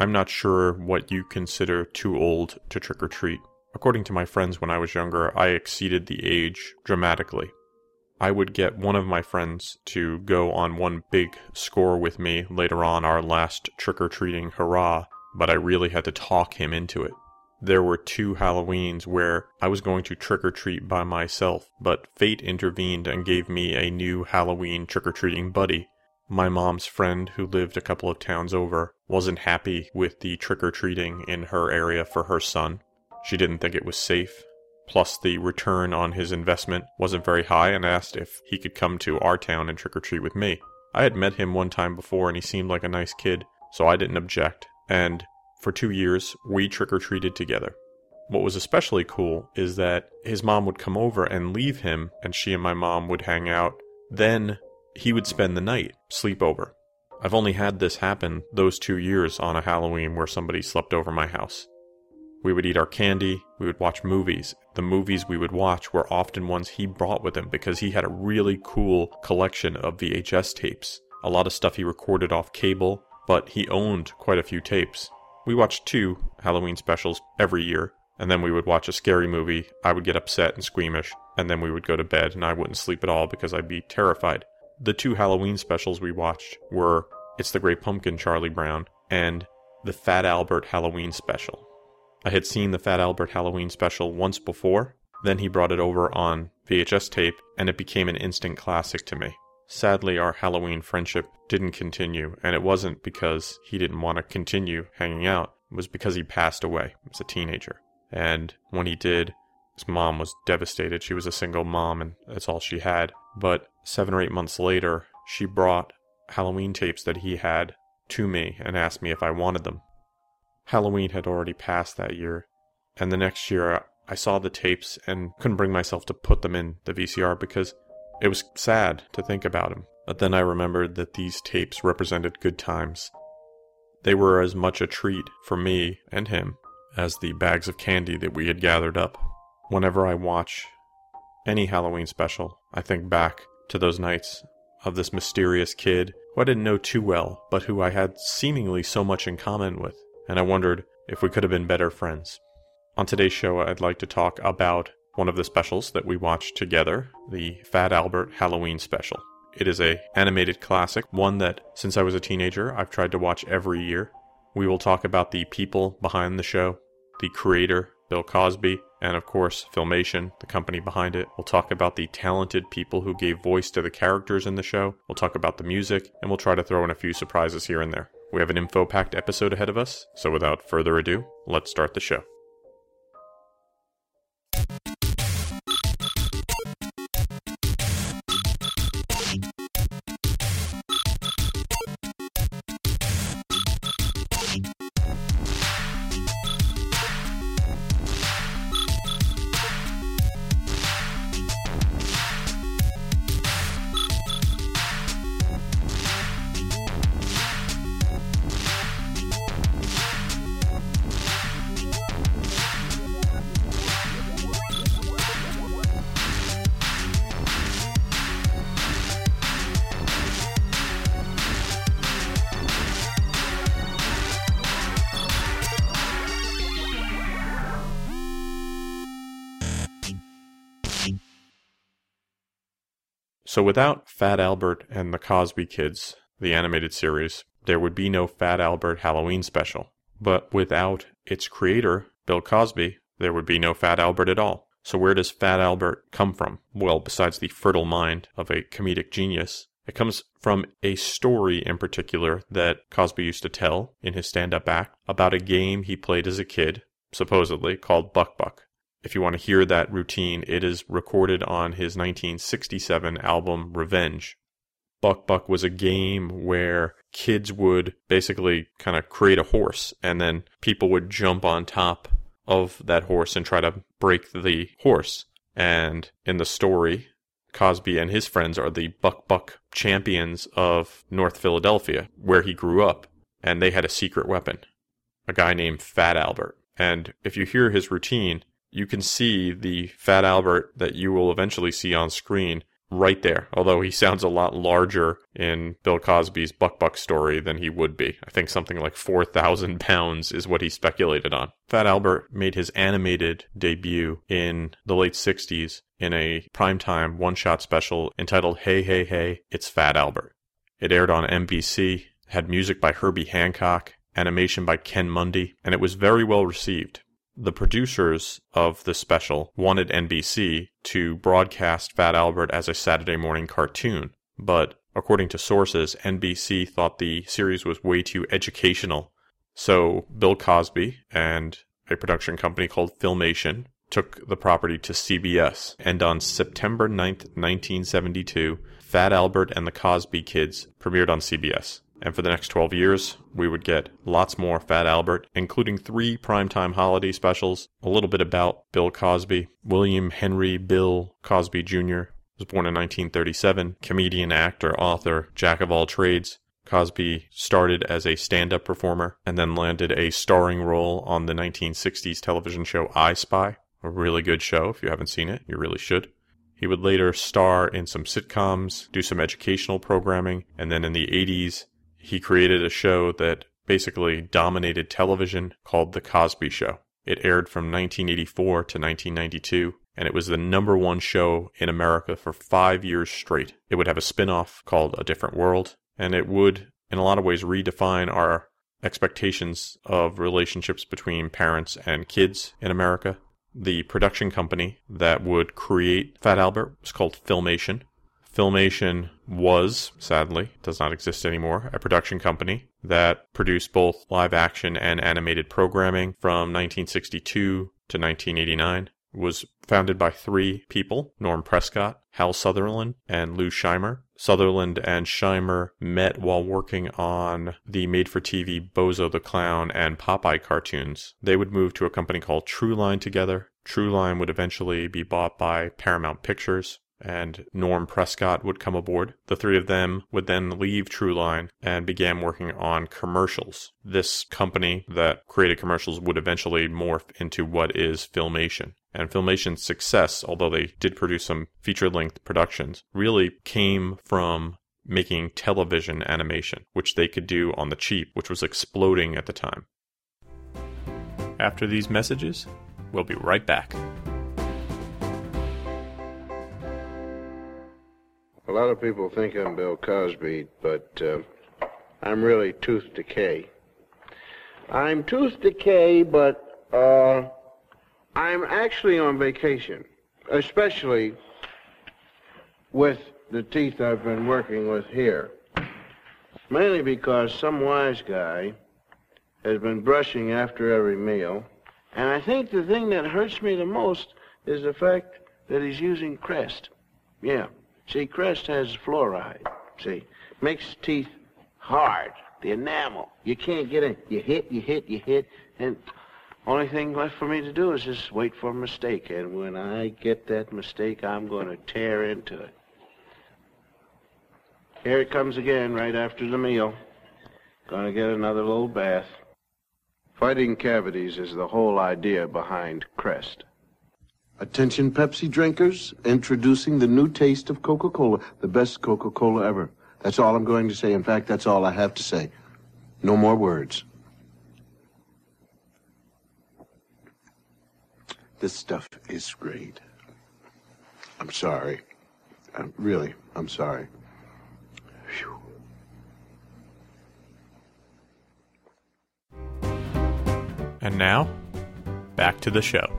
I'm not sure what you consider too old to trick or treat. According to my friends when I was younger, I exceeded the age dramatically. I would get one of my friends to go on one big score with me later on our last trick or treating hurrah, but I really had to talk him into it. There were two Halloweens where I was going to trick or treat by myself, but fate intervened and gave me a new Halloween trick or treating buddy. My mom's friend, who lived a couple of towns over, wasn't happy with the trick or treating in her area for her son. She didn't think it was safe. Plus, the return on his investment wasn't very high and asked if he could come to our town and trick or treat with me. I had met him one time before and he seemed like a nice kid, so I didn't object. And for two years, we trick or treated together. What was especially cool is that his mom would come over and leave him, and she and my mom would hang out. Then he would spend the night, sleep over. I've only had this happen those two years on a Halloween where somebody slept over my house. We would eat our candy, we would watch movies. The movies we would watch were often ones he brought with him because he had a really cool collection of VHS tapes. A lot of stuff he recorded off cable, but he owned quite a few tapes. We watched two Halloween specials every year, and then we would watch a scary movie. I would get upset and squeamish, and then we would go to bed, and I wouldn't sleep at all because I'd be terrified. The two Halloween specials we watched were It's the Great Pumpkin, Charlie Brown, and the Fat Albert Halloween special. I had seen the Fat Albert Halloween special once before, then he brought it over on VHS tape, and it became an instant classic to me. Sadly, our Halloween friendship didn't continue, and it wasn't because he didn't want to continue hanging out. It was because he passed away as a teenager. And when he did, his mom was devastated. She was a single mom, and that's all she had. But seven or eight months later, she brought Halloween tapes that he had to me and asked me if I wanted them. Halloween had already passed that year, and the next year I saw the tapes and couldn't bring myself to put them in the VCR because it was sad to think about him. But then I remembered that these tapes represented good times. They were as much a treat for me and him as the bags of candy that we had gathered up. Whenever I watch any Halloween special, I think back to those nights of this mysterious kid who I didn't know too well, but who I had seemingly so much in common with, and I wondered if we could have been better friends. On today's show, I'd like to talk about one of the specials that we watched together, the Fat Albert Halloween special. It is a animated classic, one that since I was a teenager, I've tried to watch every year. We will talk about the people behind the show, the creator, Bill Cosby, and of course, Filmation, the company behind it. We'll talk about the talented people who gave voice to the characters in the show. We'll talk about the music, and we'll try to throw in a few surprises here and there. We have an info packed episode ahead of us, so without further ado, let's start the show. So without Fat Albert and the Cosby Kids, the animated series, there would be no Fat Albert Halloween special. But without its creator, Bill Cosby, there would be no Fat Albert at all. So where does Fat Albert come from? Well, besides the fertile mind of a comedic genius, it comes from a story in particular that Cosby used to tell in his stand up act about a game he played as a kid, supposedly called Buck Buck. If you want to hear that routine, it is recorded on his 1967 album Revenge. Buck Buck was a game where kids would basically kind of create a horse and then people would jump on top of that horse and try to break the horse. And in the story, Cosby and his friends are the Buck Buck champions of North Philadelphia, where he grew up, and they had a secret weapon, a guy named Fat Albert. And if you hear his routine, you can see the Fat Albert that you will eventually see on screen right there. Although he sounds a lot larger in Bill Cosby's Buck Buck story than he would be. I think something like 4,000 pounds is what he speculated on. Fat Albert made his animated debut in the late 60s in a primetime one shot special entitled Hey Hey Hey, It's Fat Albert. It aired on NBC, had music by Herbie Hancock, animation by Ken Mundie, and it was very well received. The producers of the special wanted NBC to broadcast Fat Albert as a Saturday morning cartoon, but according to sources, NBC thought the series was way too educational. So Bill Cosby and a production company called Filmation took the property to CBS, and on September 9th, 1972, Fat Albert and the Cosby Kids premiered on CBS. And for the next 12 years, we would get lots more Fat Albert, including three primetime holiday specials, a little bit about Bill Cosby. William Henry Bill Cosby Jr. was born in 1937, comedian, actor, author, jack of all trades. Cosby started as a stand up performer and then landed a starring role on the 1960s television show I Spy, a really good show. If you haven't seen it, you really should. He would later star in some sitcoms, do some educational programming, and then in the 80s, he created a show that basically dominated television called The Cosby Show. It aired from 1984 to 1992, and it was the number one show in America for five years straight. It would have a spin off called A Different World, and it would, in a lot of ways, redefine our expectations of relationships between parents and kids in America. The production company that would create Fat Albert was called Filmation. Filmation was, sadly, does not exist anymore, a production company that produced both live action and animated programming from 1962 to 1989. It was founded by three people Norm Prescott, Hal Sutherland, and Lou Scheimer. Sutherland and Scheimer met while working on the made for TV Bozo the Clown and Popeye cartoons. They would move to a company called True Line together. True Line would eventually be bought by Paramount Pictures and Norm Prescott would come aboard. The three of them would then leave Trueline and began working on commercials. This company that created commercials would eventually morph into what is Filmation. And Filmation's success, although they did produce some feature length productions, really came from making television animation, which they could do on the cheap, which was exploding at the time. After these messages, we'll be right back. A lot of people think I'm Bill Cosby, but uh, I'm really Tooth Decay. I'm Tooth Decay, but uh, I'm actually on vacation, especially with the teeth I've been working with here. Mainly because some wise guy has been brushing after every meal, and I think the thing that hurts me the most is the fact that he's using Crest. Yeah. See, Crest has fluoride. See, makes teeth hard. The enamel. You can't get in. You hit, you hit, you hit, and only thing left for me to do is just wait for a mistake. And when I get that mistake, I'm going to tear into it. Here it comes again right after the meal. Gonna get another little bath. Fighting cavities is the whole idea behind Crest. Attention Pepsi drinkers, introducing the new taste of Coca-Cola, the best Coca-Cola ever. That's all I'm going to say. In fact, that's all I have to say. No more words. This stuff is great. I'm sorry. I'm, really, I'm sorry. And now, back to the show.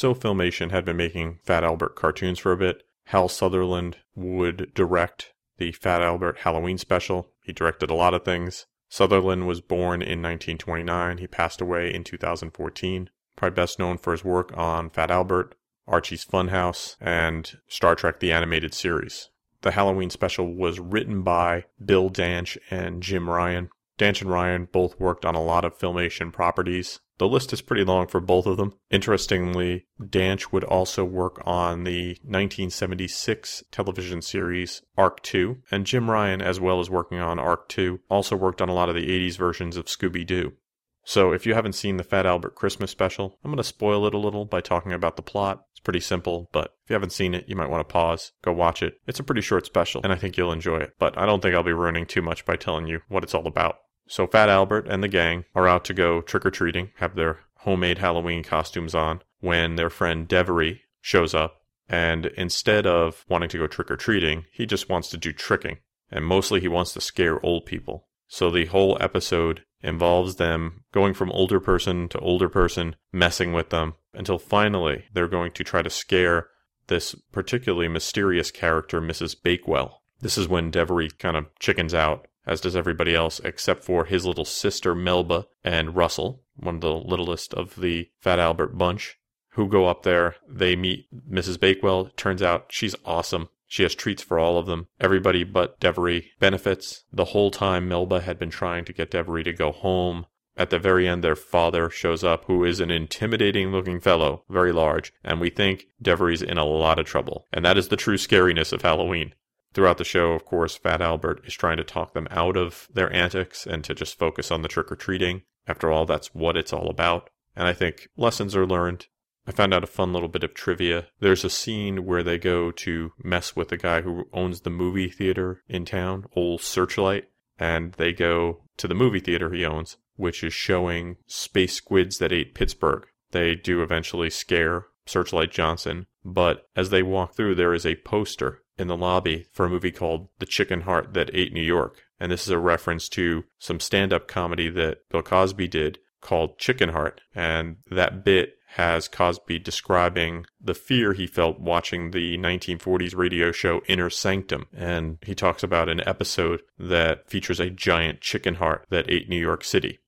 So Filmation had been making Fat Albert cartoons for a bit. Hal Sutherland would direct the Fat Albert Halloween special. He directed a lot of things. Sutherland was born in 1929. He passed away in 2014. Probably best known for his work on Fat Albert, Archie's Funhouse, and Star Trek the Animated Series. The Halloween special was written by Bill Danch and Jim Ryan. Danch and Ryan both worked on a lot of filmation properties. The list is pretty long for both of them. Interestingly, Danch would also work on the 1976 television series Ark II, and Jim Ryan, as well as working on Ark II, also worked on a lot of the 80s versions of Scooby Doo. So if you haven't seen the Fat Albert Christmas special, I'm going to spoil it a little by talking about the plot. It's pretty simple, but if you haven't seen it, you might want to pause, go watch it. It's a pretty short special, and I think you'll enjoy it. But I don't think I'll be ruining too much by telling you what it's all about. So Fat Albert and the gang are out to go trick or treating, have their homemade Halloween costumes on, when their friend Devery shows up. And instead of wanting to go trick or treating, he just wants to do tricking. And mostly he wants to scare old people. So the whole episode involves them going from older person to older person, messing with them, until finally they're going to try to scare this particularly mysterious character, Mrs. Bakewell. This is when Devery kind of chickens out, as does everybody else, except for his little sister Melba and Russell, one of the littlest of the Fat Albert bunch, who go up there. They meet Mrs. Bakewell. Turns out she's awesome. She has treats for all of them. Everybody but Devery benefits. The whole time, Melba had been trying to get Devery to go home. At the very end, their father shows up, who is an intimidating looking fellow, very large, and we think Devery's in a lot of trouble. And that is the true scariness of Halloween. Throughout the show, of course, Fat Albert is trying to talk them out of their antics and to just focus on the trick or treating. After all, that's what it's all about. And I think lessons are learned. I found out a fun little bit of trivia. There's a scene where they go to mess with the guy who owns the movie theater in town, Old Searchlight, and they go to the movie theater he owns, which is showing space squids that ate Pittsburgh. They do eventually scare Searchlight Johnson, but as they walk through, there is a poster in the lobby for a movie called The Chicken Heart That Ate New York. And this is a reference to some stand up comedy that Bill Cosby did called Chicken Heart. And that bit has Cosby describing the fear he felt watching the 1940s radio show Inner Sanctum. And he talks about an episode that features a giant chicken heart that ate New York City.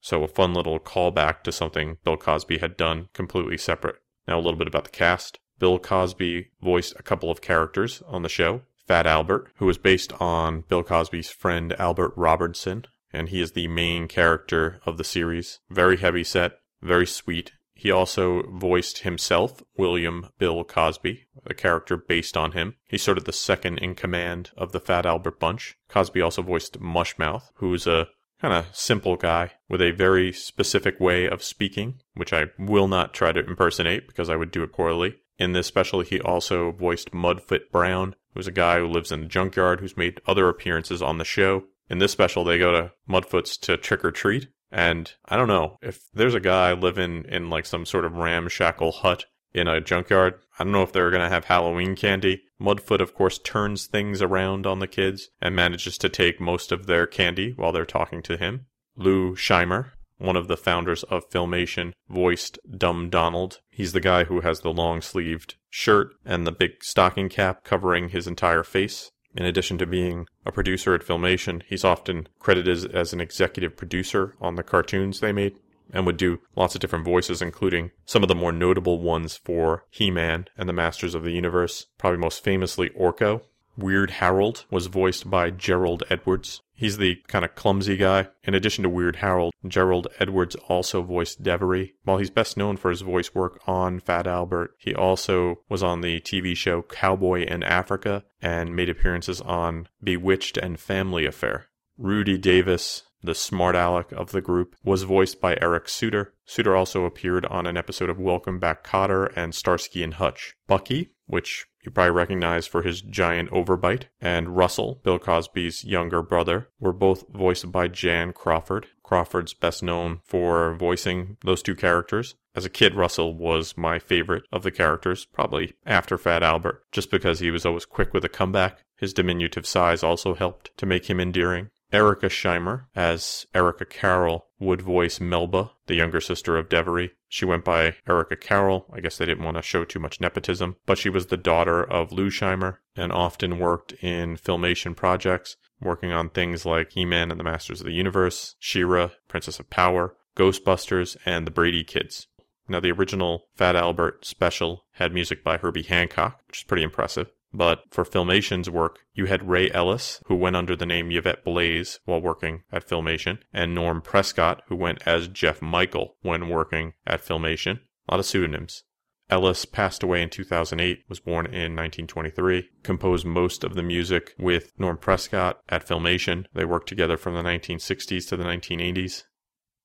So a fun little callback to something Bill Cosby had done completely separate. Now a little bit about the cast. Bill Cosby voiced a couple of characters on the show. Fat Albert, who was based on Bill Cosby's friend Albert Robertson, and he is the main character of the series. Very heavy set, very sweet, he also voiced himself, William Bill Cosby, a character based on him. He's sort of the second in command of the Fat Albert bunch. Cosby also voiced Mushmouth, who's a kind of simple guy with a very specific way of speaking, which I will not try to impersonate because I would do it poorly. In this special, he also voiced Mudfoot Brown, who's a guy who lives in a junkyard who's made other appearances on the show. In this special, they go to Mudfoot's to trick or treat, and I don't know if there's a guy living in like some sort of ramshackle hut in a junkyard. I don't know if they're going to have Halloween candy. Mudfoot, of course, turns things around on the kids and manages to take most of their candy while they're talking to him. Lou Scheimer, one of the founders of Filmation, voiced Dumb Donald. He's the guy who has the long sleeved shirt and the big stocking cap covering his entire face. In addition to being a producer at Filmation, he's often credited as an executive producer on the cartoons they made and would do lots of different voices, including some of the more notable ones for He Man and the Masters of the Universe, probably most famously Orko. Weird Harold was voiced by Gerald Edwards. He's the kind of clumsy guy. In addition to Weird Harold, Gerald Edwards also voiced Devery. While he's best known for his voice work on Fat Albert, he also was on the TV show Cowboy in Africa and made appearances on Bewitched and Family Affair. Rudy Davis, the smart aleck of the group, was voiced by Eric Suter. Suter also appeared on an episode of Welcome Back Kotter and Starsky and Hutch. Bucky, which you probably recognize for his giant overbite, and Russell, Bill Cosby's younger brother, were both voiced by Jan Crawford. Crawford's best known for voicing those two characters. As a kid, Russell was my favorite of the characters, probably after Fat Albert, just because he was always quick with a comeback. His diminutive size also helped to make him endearing. Erica Scheimer, as Erica Carroll, would voice Melba, the younger sister of Devery. She went by Erica Carroll. I guess they didn't want to show too much nepotism, but she was the daughter of Lou Scheimer and often worked in filmation projects, working on things like He-Man and the Masters of the Universe, She-Ra, Princess of Power, Ghostbusters, and the Brady Kids. Now, the original Fat Albert special had music by Herbie Hancock, which is pretty impressive. But for Filmation's work, you had Ray Ellis, who went under the name Yvette Blais while working at Filmation, and Norm Prescott, who went as Jeff Michael when working at Filmation. A lot of pseudonyms. Ellis passed away in 2008, was born in 1923, composed most of the music with Norm Prescott at Filmation. They worked together from the 1960s to the 1980s.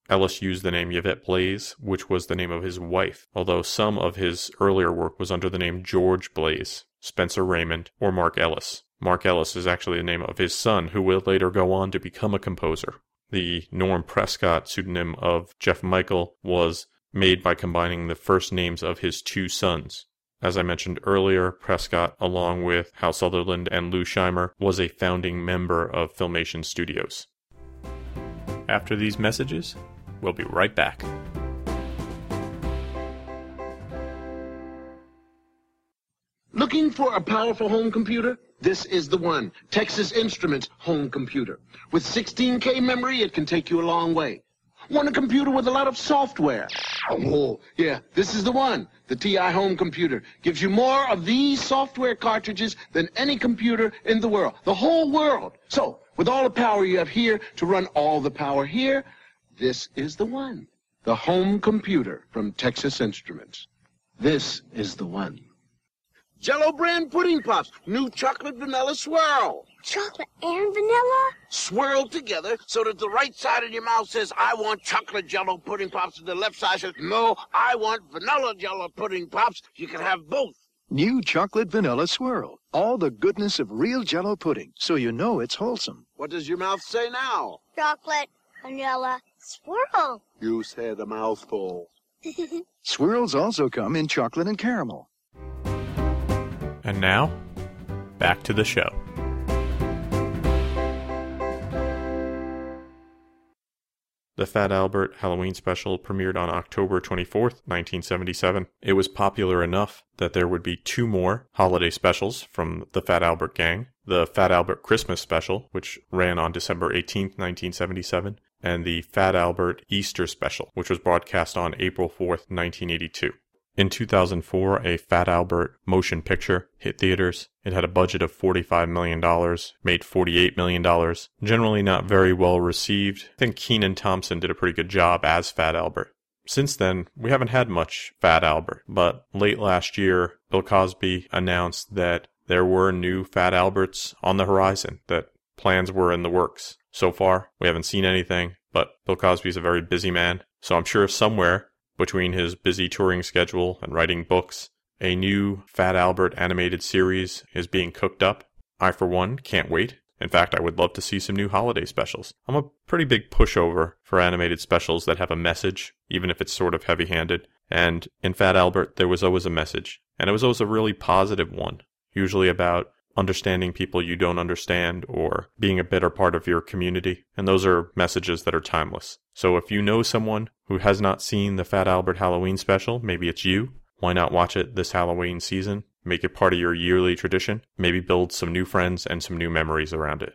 Ellis used the name Yvette Blais, which was the name of his wife, although some of his earlier work was under the name George Blais, Spencer Raymond, or Mark Ellis. Mark Ellis is actually the name of his son, who will later go on to become a composer. The Norm Prescott pseudonym of Jeff Michael was made by combining the first names of his two sons. As I mentioned earlier, Prescott, along with Hal Sutherland and Lou Scheimer, was a founding member of Filmation Studios. After these messages, we'll be right back. For a powerful home computer? This is the one. Texas Instruments home computer. With 16K memory, it can take you a long way. Want a computer with a lot of software? Oh, yeah, this is the one. The TI home computer gives you more of these software cartridges than any computer in the world. The whole world. So, with all the power you have here to run all the power here, this is the one. The home computer from Texas Instruments. This is the one. Jello brand pudding pops, New chocolate vanilla swirl. Chocolate and vanilla? Swirled together so that the right side of your mouth says, I want chocolate jello pudding pops, and the left side says, no, I want vanilla jello pudding pops. You can have both. New chocolate vanilla swirl. All the goodness of real jello pudding, so you know it's wholesome. What does your mouth say now? Chocolate, vanilla, swirl. You said a mouthful. Swirls also come in chocolate and caramel. And now, back to the show. The Fat Albert Halloween special premiered on October 24th, 1977. It was popular enough that there would be two more holiday specials from the Fat Albert gang. The Fat Albert Christmas special, which ran on December 18th, 1977, and the Fat Albert Easter special, which was broadcast on April 4th, 1982. In 2004, a Fat Albert motion picture hit theaters. It had a budget of $45 million, made $48 million. Generally not very well received. I think Kenan Thompson did a pretty good job as Fat Albert. Since then, we haven't had much Fat Albert, but late last year, Bill Cosby announced that there were new Fat Alberts on the horizon, that plans were in the works. So far, we haven't seen anything, but Bill Cosby's a very busy man, so I'm sure somewhere between his busy touring schedule and writing books, a new Fat Albert animated series is being cooked up. I, for one, can't wait. In fact, I would love to see some new holiday specials. I'm a pretty big pushover for animated specials that have a message, even if it's sort of heavy handed. And in Fat Albert, there was always a message, and it was always a really positive one, usually about understanding people you don't understand or being a better part of your community. And those are messages that are timeless. So if you know someone who has not seen the Fat Albert Halloween special, maybe it's you, why not watch it this Halloween season? Make it part of your yearly tradition. Maybe build some new friends and some new memories around it.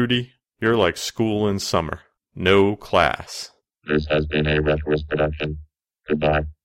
Rudy, you're like school in summer. No class. This has been a Retroist production. Goodbye.